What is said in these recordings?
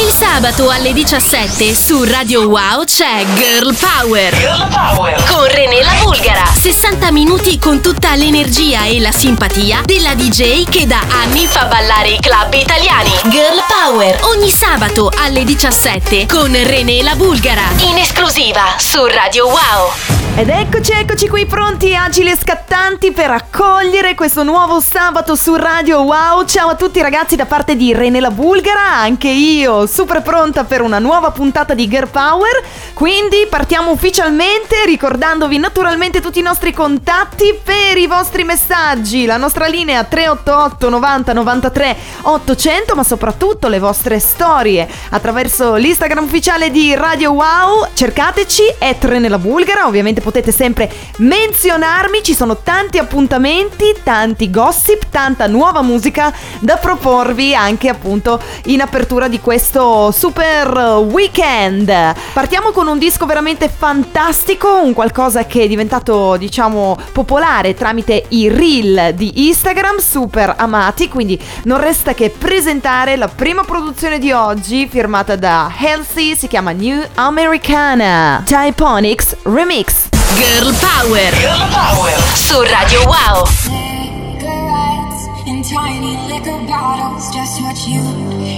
Il sabato alle 17 su Radio Wow c'è Girl Power. Girl Power. Con René la Bulgara. 60 minuti con tutta l'energia e la simpatia della DJ che da anni fa ballare i club italiani. Girl Power. Ogni sabato alle 17 con René la Bulgara. In esclusiva su Radio Wow. Ed eccoci, eccoci qui pronti, agili e scattanti per accogliere questo nuovo sabato su Radio Wow. Ciao a tutti ragazzi da parte di René la Bulgara, anche io super pronta per una nuova puntata di Girl Power. Quindi partiamo ufficialmente ricordandovi naturalmente tutti i nostri contatti per i vostri messaggi. La nostra linea 388 90 93 800, ma soprattutto le vostre storie attraverso l'Instagram ufficiale di Radio Wow. Cercateci, è René la Bulgara, ovviamente potete sempre menzionarmi, ci sono tanti appuntamenti, tanti gossip, tanta nuova musica da proporvi anche appunto in apertura di questo super weekend. Partiamo con un disco veramente fantastico, un qualcosa che è diventato diciamo popolare tramite i reel di Instagram, super amati, quindi non resta che presentare la prima produzione di oggi firmata da Halsey, si chiama New Americana, Typonics Remix. Girl Power. Girl Power. Su Radio Wow. Cigarettes in tiny liquor bottles, just what you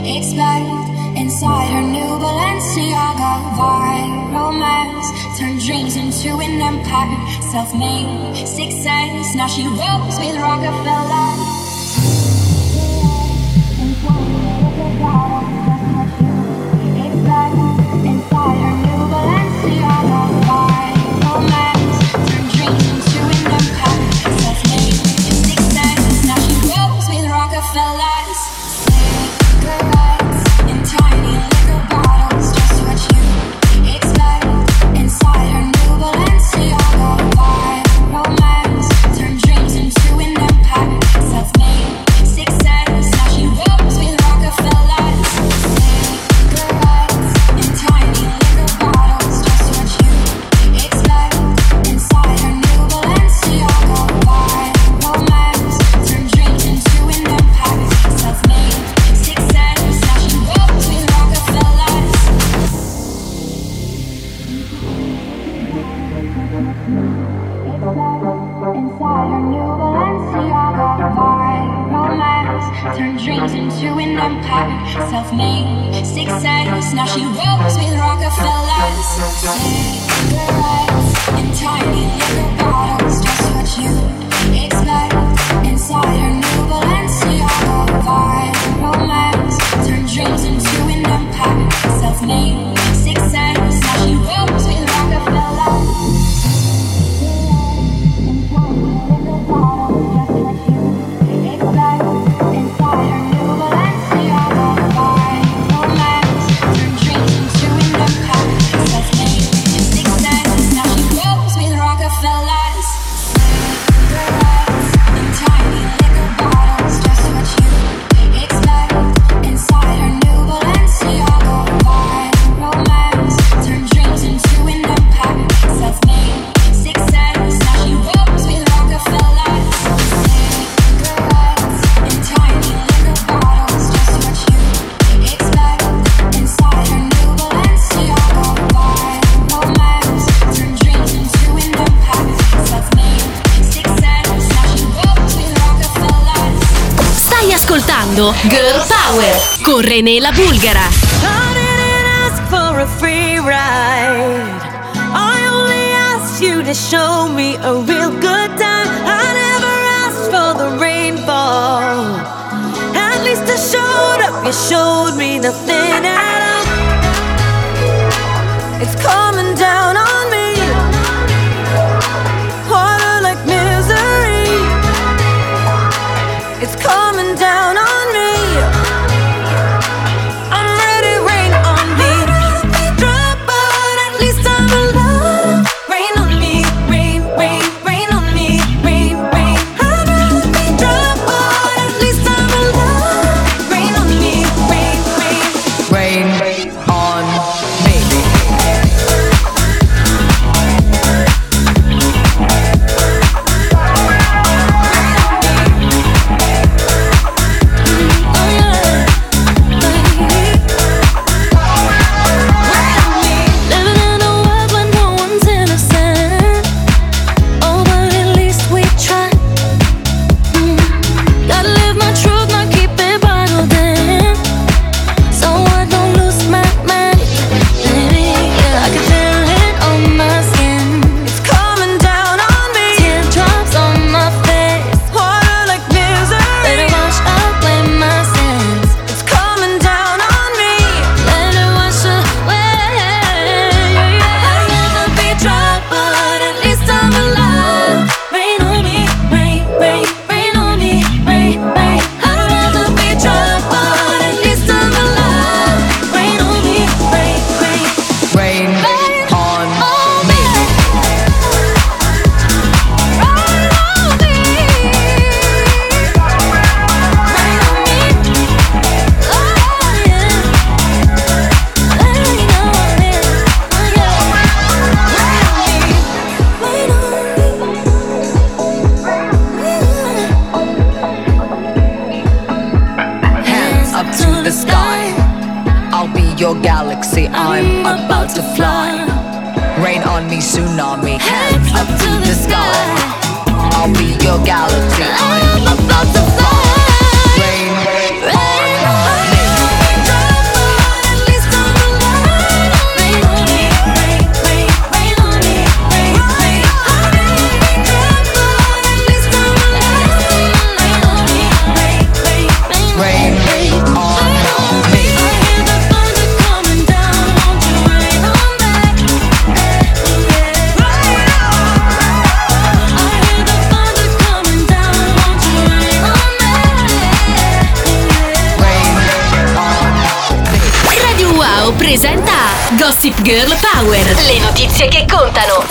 expect. Inside her new Balenciaga viral mess, turned dreams into an empire. Self-made success, now she rolls with Rockefeller. René la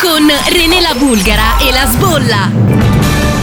con René la Bulgara e la Sbolla.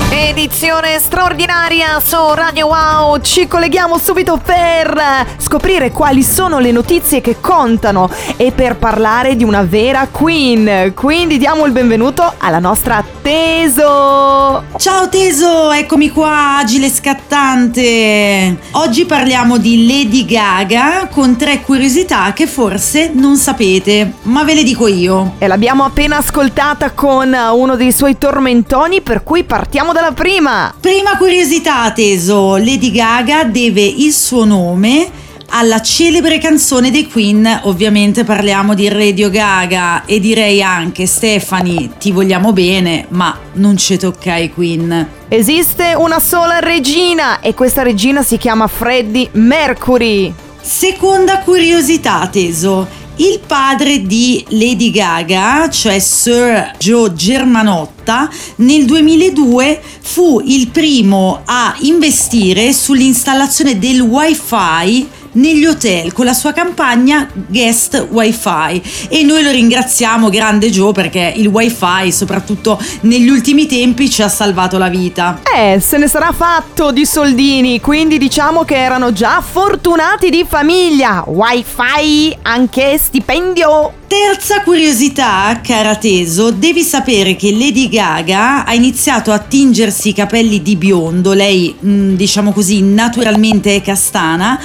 Edizione straordinaria su Radio Wow. Ci colleghiamo subito per scoprire quali sono le notizie che contano e per parlare di una vera queen. Quindi diamo il benvenuto alla nostra Teso. Ciao Teso, eccomi qua, agile scattante. Oggi parliamo di Lady Gaga con tre curiosità che forse non sapete, ma ve le dico io. E l'abbiamo appena ascoltata con uno dei suoi tormentoni, per cui partiamo dalla prima. Prima curiosità, Teso, Lady Gaga deve il suo nome alla celebre canzone dei Queen, ovviamente parliamo di Radio Gaga e direi anche Stefani, ti vogliamo bene, ma non ci tocca ai Queen. Esiste una sola regina e questa regina si chiama Freddie Mercury. Seconda curiosità, Teso. Il padre di Lady Gaga, cioè Sir Joe Germanotta, nel 2002 fu il primo a investire sull'installazione del wifi negli hotel con la sua campagna Guest Wi-Fi e noi lo ringraziamo grande Joe perché il wifi soprattutto negli ultimi tempi ci ha salvato la vita. Eh, se ne sarà fatto di soldini, quindi diciamo che erano già fortunati di famiglia. Wi-Fi, anche stipendio. Terza curiosità, cara Teso, devi sapere che Lady Gaga ha iniziato a tingersi i capelli di biondo, lei mh, diciamo così naturalmente è castana,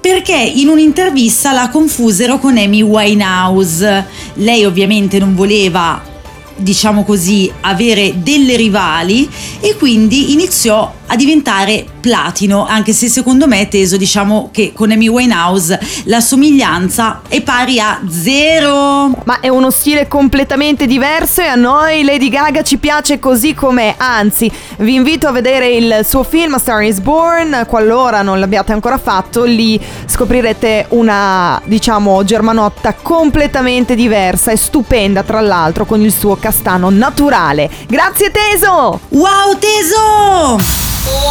perché in un'intervista la confusero con Amy Winehouse. Lei ovviamente non voleva diciamo così, avere delle rivali e quindi iniziò a diventare platino, anche se secondo me è teso, diciamo che con Amy Winehouse la somiglianza è pari a zero. Ma è uno stile completamente diverso e a noi Lady Gaga ci piace così com'è. Anzi, vi invito a vedere il suo film Star is Born, qualora non l'abbiate ancora fatto, lì scoprirete una, diciamo, germanotta completamente diversa e stupenda, tra l'altro, con il suo castano naturale. Grazie Teso! Wow, teso! Wow!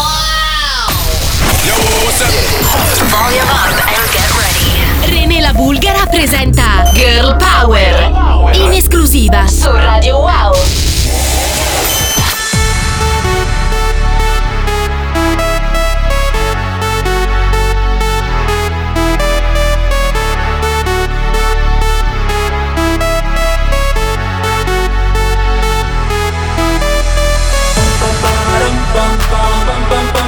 René la Bulgara presenta Girl Power in esclusiva su Radio bum, bum,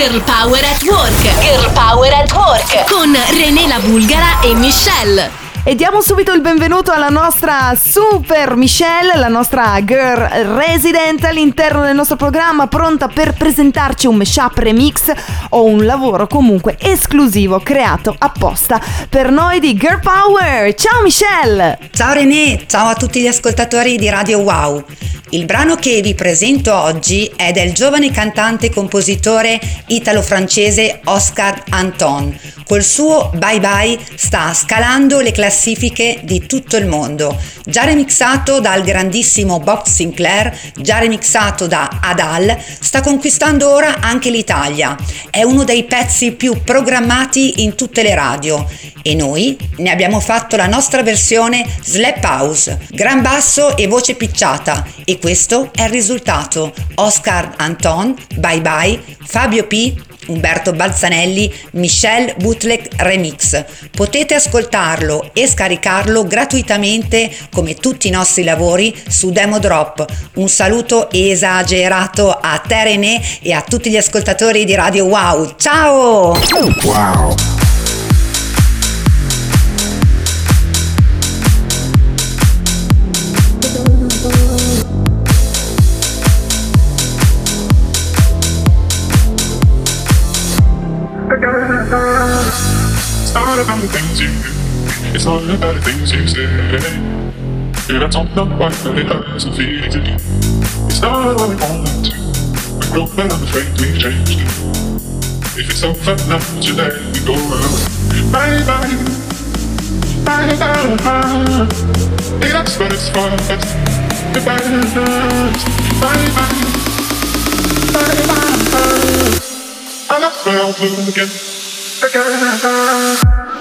Girl Power at Work. Girl Power at Work con René la Bulgara e Michelle. E diamo subito il benvenuto alla nostra super Michelle, la nostra girl resident all'interno del nostro programma, pronta per presentarci un mashup remix o un lavoro comunque esclusivo creato apposta per noi di Girl Power. Ciao Michelle! Ciao René, ciao a tutti gli ascoltatori di Radio Wow. Il brano che vi presento oggi è del giovane cantante e compositore italo-francese Oscar Anton. Col suo Bye Bye sta scalando le classifiche di tutto il mondo. Già remixato dal grandissimo Bob Sinclair, già remixato da Adal, sta conquistando ora anche l'Italia. È uno dei pezzi più programmati in tutte le radio e noi ne abbiamo fatto la nostra versione Slap House, gran basso e voce picciata e questo è il risultato. Oscar Anton, Bye Bye, Fabio P, Umberto Balzanelli Michelle Bootleg Remix. Potete ascoltarlo e scaricarlo gratuitamente come tutti i nostri lavori su Demo Drop. Un saluto esagerato a te René e a tutti gli ascoltatori di Radio Wow. Ciao! Wow. About the things you do. It's all about the things you say. And I don't why, but it hurts and feelings to do. It's not what we wanted to. We're grown, but I'm afraid we've changed. If it's over now, you let me go away? Bye bye. Bye bye. bye. It hurts, but it's fun. Matters. Bye bye. Bye bye. I'm not going to again. Again.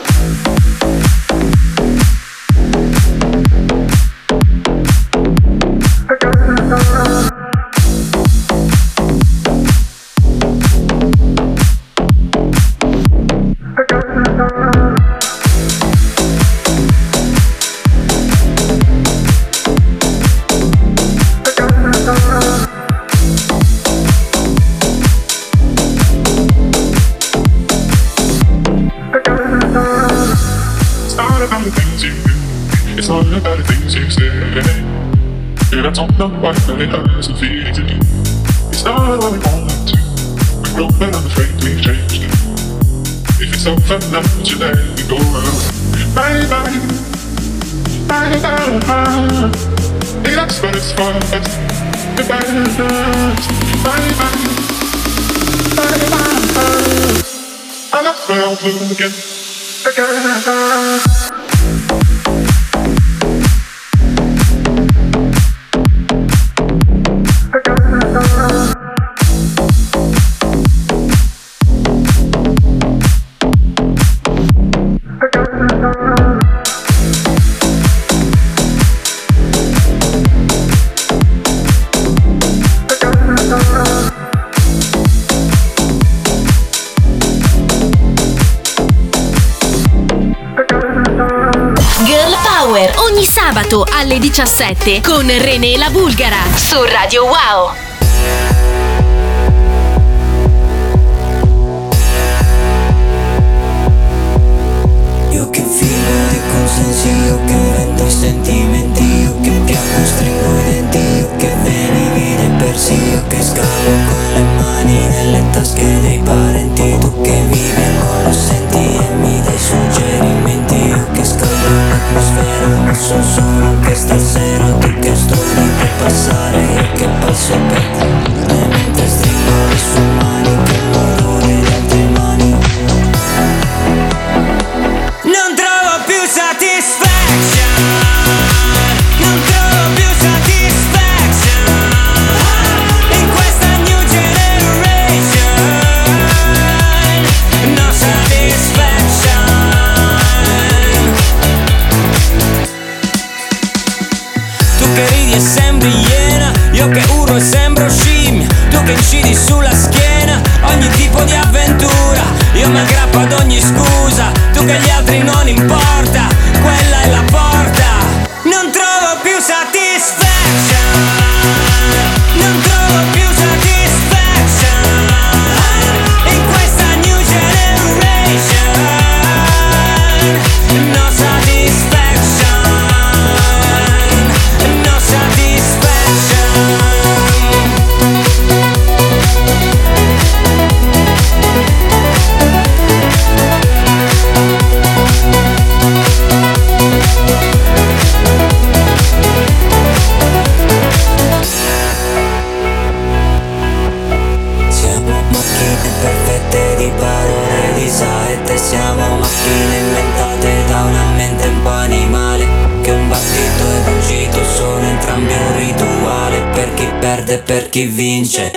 Know why, it hurts and feelings to do. It's not what we wanted to. We're grown, I'm afraid we've changed. If it's now, would you let go away? Bye bye. Bye bye. It hurts, but it's fun. It matters. Bye bye. Bye bye. I'm not going to again. Again. 2017 con René La Bulgara su Radio Wow. Perde per chi vince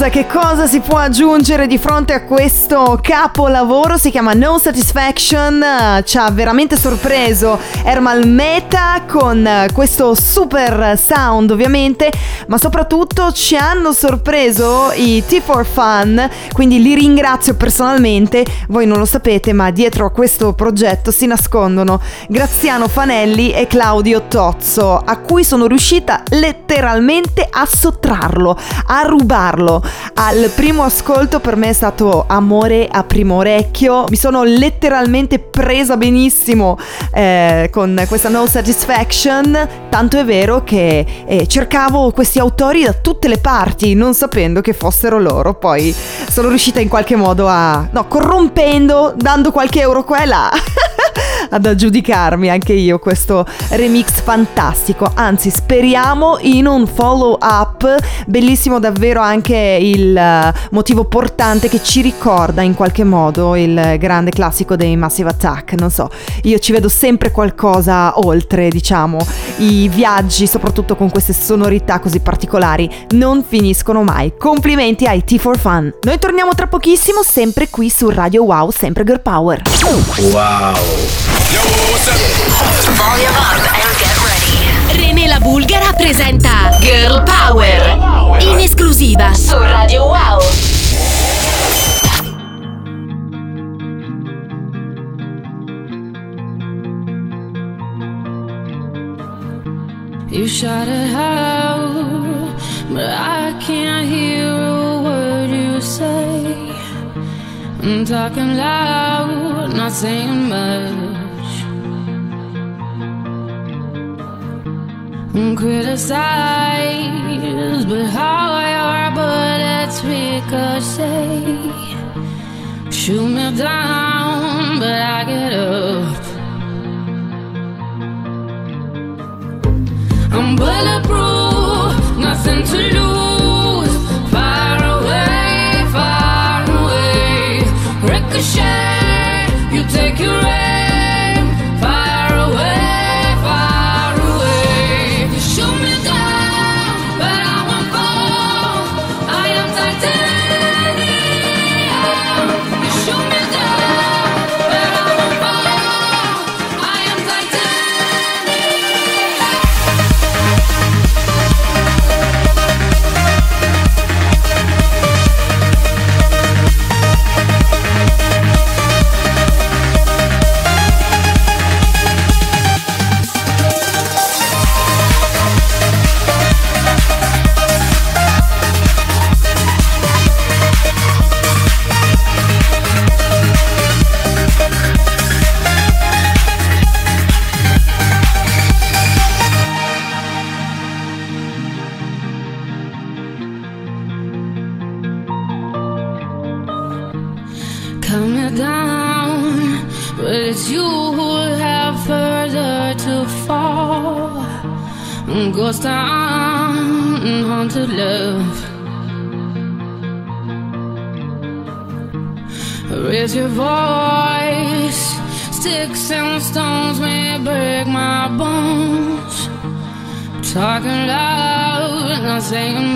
cosa, che cosa si può aggiungere di fronte a questo capolavoro? Si chiama No Satisfaction, ci ha veramente sorpreso Ermal Meta con questo super sound ovviamente, ma soprattutto ci hanno sorpreso i T4 Fun, quindi li ringrazio personalmente, voi non lo sapete ma dietro a questo progetto si nascondono Graziano Fanelli e Claudio Tozzo, a cui sono riuscita letteralmente a sottrarlo, a rubarlo. Al primo ascolto per me è stato amore a primo orecchio, mi sono letteralmente presa benissimo eh, con questa No Satisfaction, tanto è vero che eh, cercavo questi autori da tutte le parti, non sapendo che fossero loro, poi sono riuscita in qualche modo a... no, corrompendo, dando qualche euro qua e là. ad aggiudicarmi anche io questo remix fantastico. Anzi, speriamo in un follow up. Bellissimo davvero anche il eh, motivo portante che ci ricorda in qualche modo il grande classico dei Massive Attack. Non so, io ci vedo sempre qualcosa oltre, diciamo. I viaggi, soprattutto con queste sonorità così particolari, non finiscono mai. Complimenti ai T4 Fun. Noi torniamo tra pochissimo, sempre qui su Radio Wow, sempre Girl Power. Wow. René la Bulgara presenta Girl Power in esclusiva su Radio Wow. You shout it out, but I can't hear a word you say. I'm talking loud, not saying much. I'm criticized, but how your bullets ricochet. Shoot me down, but I get up. I'm bulletproof, saying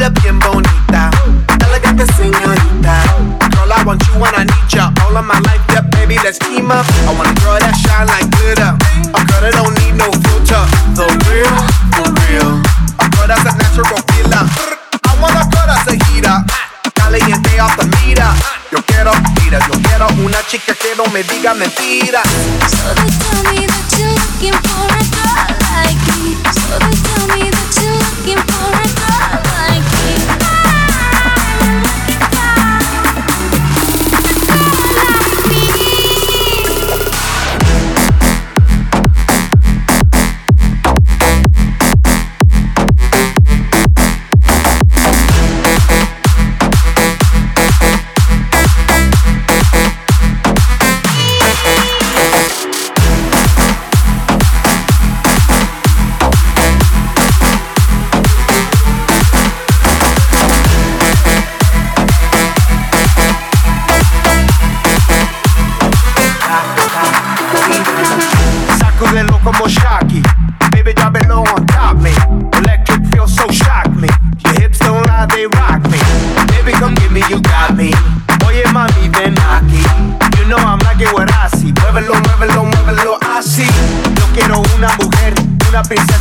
Bien bonita, elegante señorita. Girl, I want you when I need ya. All of my life, yeah, baby, let's team up. I want a girl that shine like glitter. A girl that don't need no filter. The real, the real. A girl that's a natural killer. I want a girl that's a heater. Caliente off the meter. Yo quiero, mira, yo quiero una chica que no me diga mentiras. So they tell me that you're looking for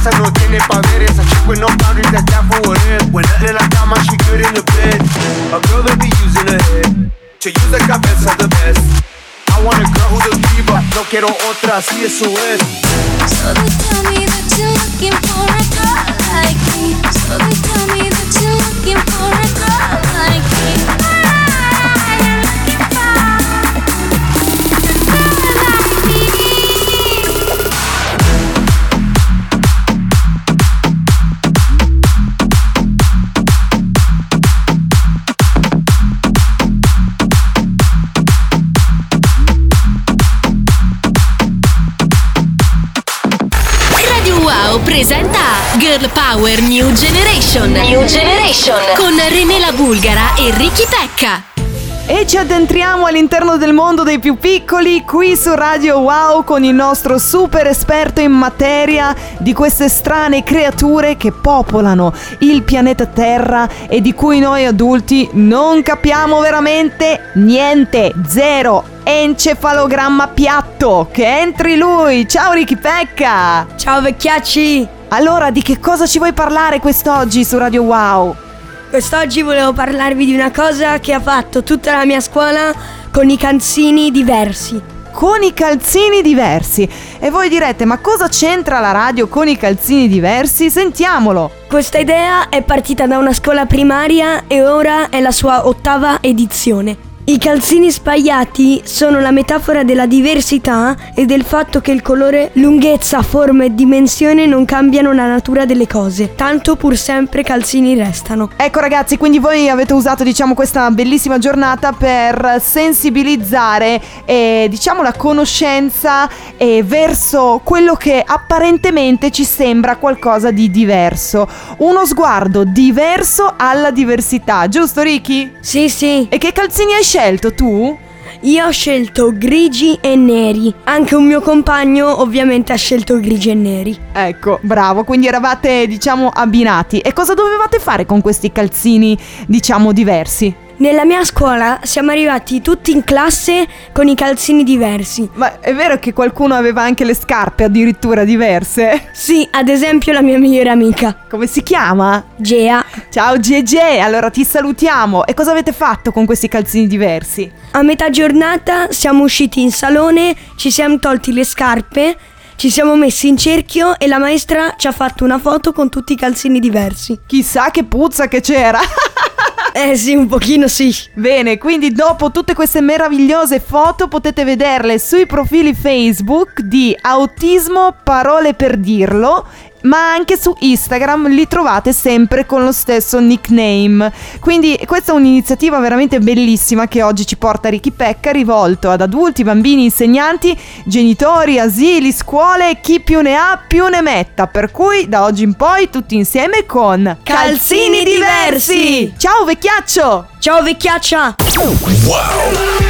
Princesa no tiene poderes. A chick with no boundaries that's down for whatever. When nothing in la cama, she good in the bed. A girl that be using her head. To use the cabeza the best. I want a girl who's a diva. No quiero otra, así eso es. So they tell me that you're looking for a girl like me. So they tell me that you're looking for a girl Radio presenta Girl Power New Generation. New Generation. Con René la Bulgara e Ricky Pecca. E ci addentriamo all'interno del mondo dei più piccoli qui su Radio Wow con il nostro super esperto in materia di queste strane creature che popolano il pianeta Terra e di cui noi adulti non capiamo veramente niente, zero, encefalogramma piatto, che entri lui. Ciao Ricky Pecca! Ciao vecchiacci! Allora, di che cosa ci vuoi parlare quest'oggi su Radio Wow? Quest'oggi volevo parlarvi di una cosa che ha fatto tutta la mia scuola con i calzini diversi. Con i calzini diversi. E voi direte, ma cosa c'entra la radio con i calzini diversi? Sentiamolo. Questa idea è partita da una scuola primaria e ora è la sua ottava edizione. I calzini spagliati sono la metafora della diversità e del fatto che il colore, lunghezza, forma e dimensione non cambiano la natura delle cose, tanto pur sempre calzini restano. Ecco ragazzi, quindi voi avete usato diciamo questa bellissima giornata per sensibilizzare eh, diciamo la conoscenza eh, verso quello che apparentemente ci sembra qualcosa di diverso. Uno sguardo diverso alla diversità, giusto Ricky? Sì, sì. E che calzini hai scelto tu? Io ho scelto grigi e neri. Anche un mio compagno ovviamente ha scelto grigi e neri. Ecco, bravo, quindi eravate diciamo abbinati. E cosa dovevate fare con questi calzini diciamo diversi? Nella mia scuola siamo arrivati tutti in classe con i calzini diversi. Ma è vero che qualcuno aveva anche le scarpe addirittura diverse? Sì, ad esempio la mia migliore amica. Come si chiama? Gea. Ciao GG, allora ti salutiamo. E cosa avete fatto con questi calzini diversi? A metà giornata siamo usciti in salone, ci siamo tolti le scarpe, ci siamo messi in cerchio e la maestra ci ha fatto una foto con tutti i calzini diversi. Chissà che puzza che c'era. Eh sì, un pochino sì. Bene, quindi dopo tutte queste meravigliose foto potete vederle sui profili Facebook di Autismo Parole per dirlo ma anche su Instagram li trovate sempre con lo stesso nickname. Quindi questa è un'iniziativa veramente bellissima che oggi ci porta Ricky Pecca rivolto ad adulti, bambini, insegnanti, genitori, asili, scuole, chi più ne ha più ne metta. Per cui da oggi in poi tutti insieme con Calzini diversi! Ciao vecchiaccio! Ciao vecchiaccia! Take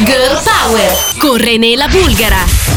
Girl Power con René Bulgara.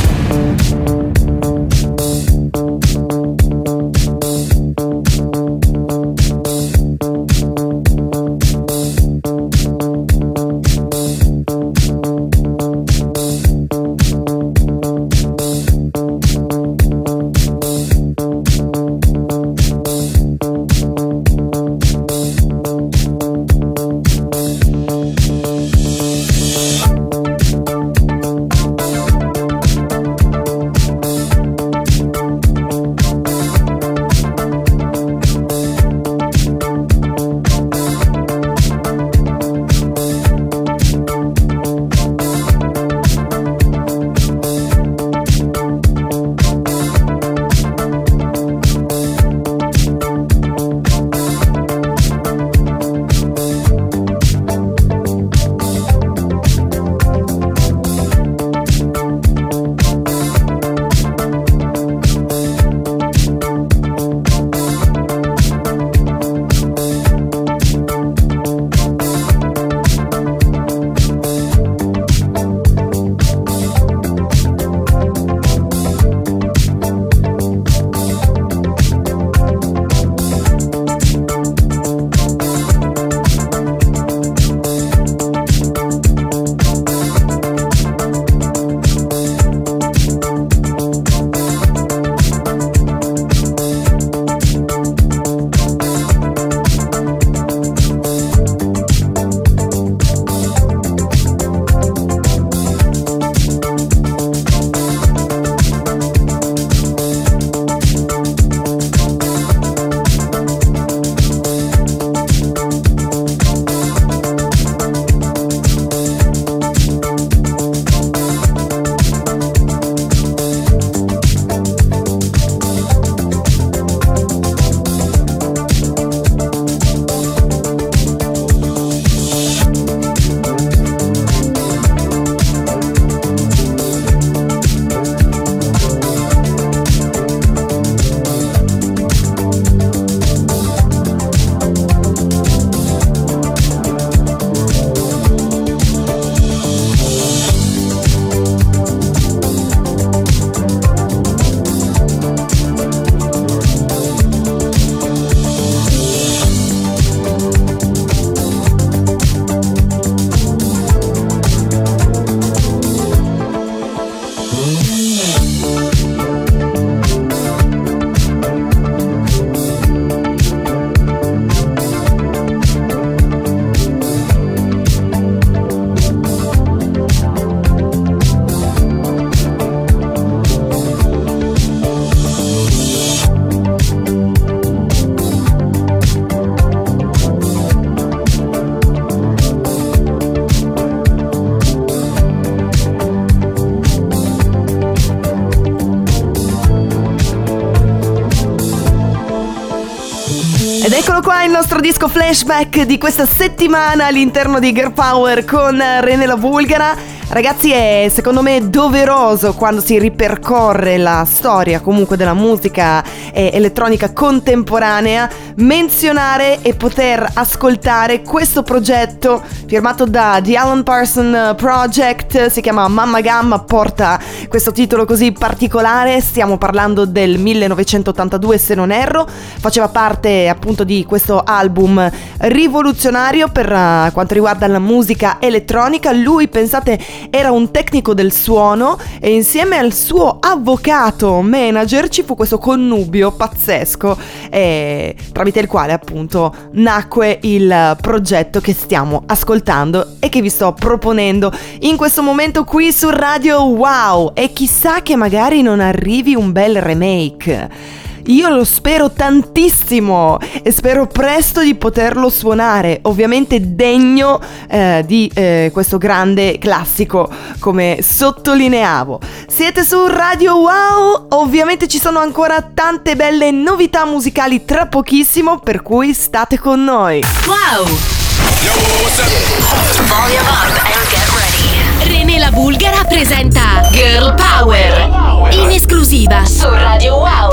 Eccolo qua il nostro disco flashback di questa settimana all'interno di Girl Power con René la Bulgara. Ragazzi è secondo me doveroso quando si ripercorre la storia comunque della musica eh, elettronica contemporanea menzionare e poter ascoltare questo progetto firmato da The Alan Parson Project, si chiama Mamma Gamma, porta questo titolo così particolare, stiamo parlando del 1982 se non erro, faceva parte appunto di questo album rivoluzionario per uh, quanto riguarda la musica elettronica, lui pensate era un tecnico del suono e insieme al suo avvocato manager ci fu questo connubio pazzesco eh, tramite il quale appunto nacque il progetto che stiamo ascoltando e che vi sto proponendo in questo momento qui su Radio Wow. E chissà che magari non arrivi un bel remake. Io lo spero tantissimo e spero presto di poterlo suonare, ovviamente degno eh, di eh, questo grande classico, come sottolineavo. Siete su Radio Wow, ovviamente ci sono ancora tante belle novità musicali tra pochissimo, per cui state con noi. Wow! Volume René la Bulgara presenta Girl Power in esclusiva su Radio Wow.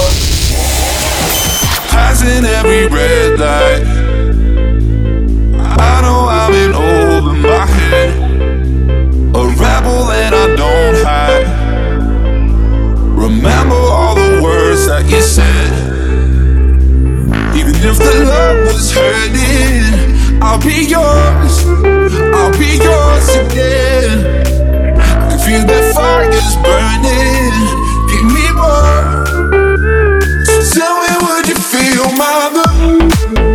Passing every red light. I know I'm in over my head. A rebel that I don't hide. Remember all the words that you said. Even if the love was hurting, I'll be yours. I'll be yours again. I can feel that burning. Give me more. Tell me, would you feel my love?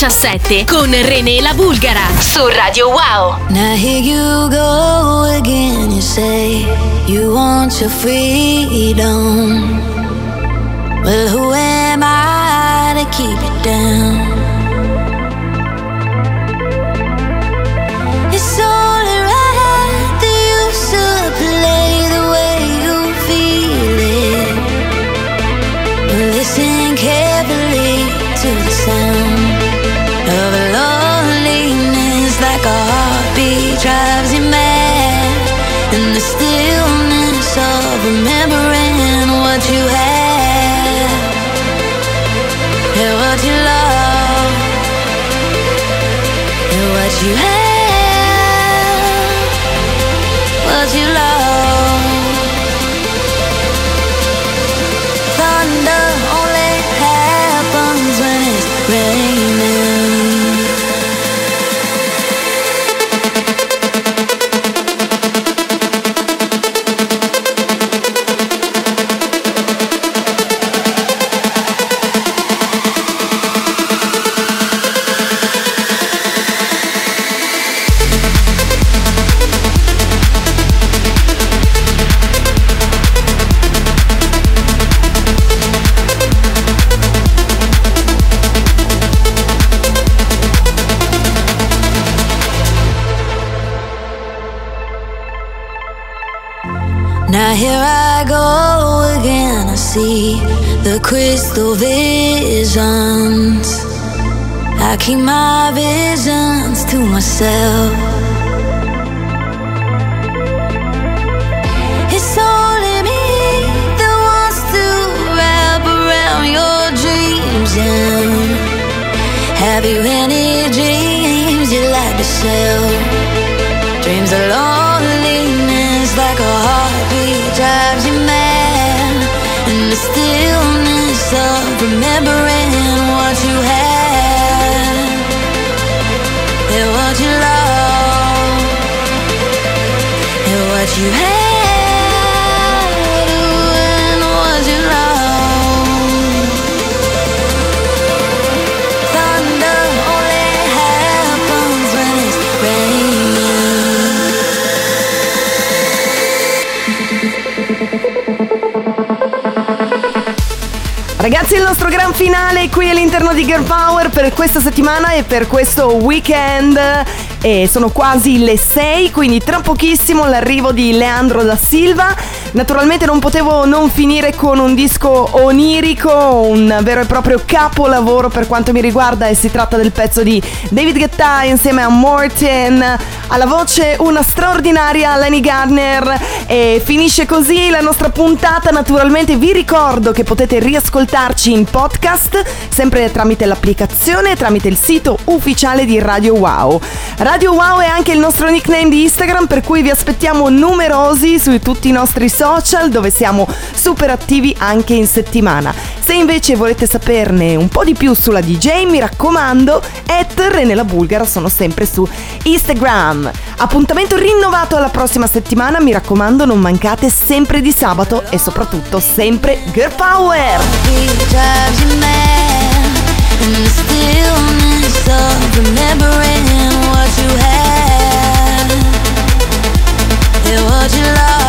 2017 con René La Bulgara su Radio Wow. Now here you go again, you say you want your freedom. Well, who am I to keep it down? Have, Ragazzi, il nostro gran finale qui all'interno di Girl Power per questa settimana e per questo weekend. E sono quasi le 6, quindi tra pochissimo l'arrivo di Leandro da Silva. Naturalmente non potevo non finire con un disco onirico, un vero e proprio capolavoro per quanto mi riguarda e si tratta del pezzo di David Guetta insieme a Morten, alla voce una straordinaria Lenny Gardner e finisce così la nostra puntata. Naturalmente vi ricordo che potete riascoltarci in podcast sempre tramite l'applicazione e tramite il sito ufficiale di Radio Wow. Radio Wow è anche il nostro nickname di Instagram per cui vi aspettiamo numerosi su tutti i nostri social dove siamo super attivi anche in settimana. Se invece volete saperne un po' di più sulla DJ, mi raccomando, at Renela Bulgara sono sempre su Instagram. Appuntamento rinnovato alla prossima settimana, mi raccomando non mancate sempre di sabato e soprattutto sempre Girl Power! what you had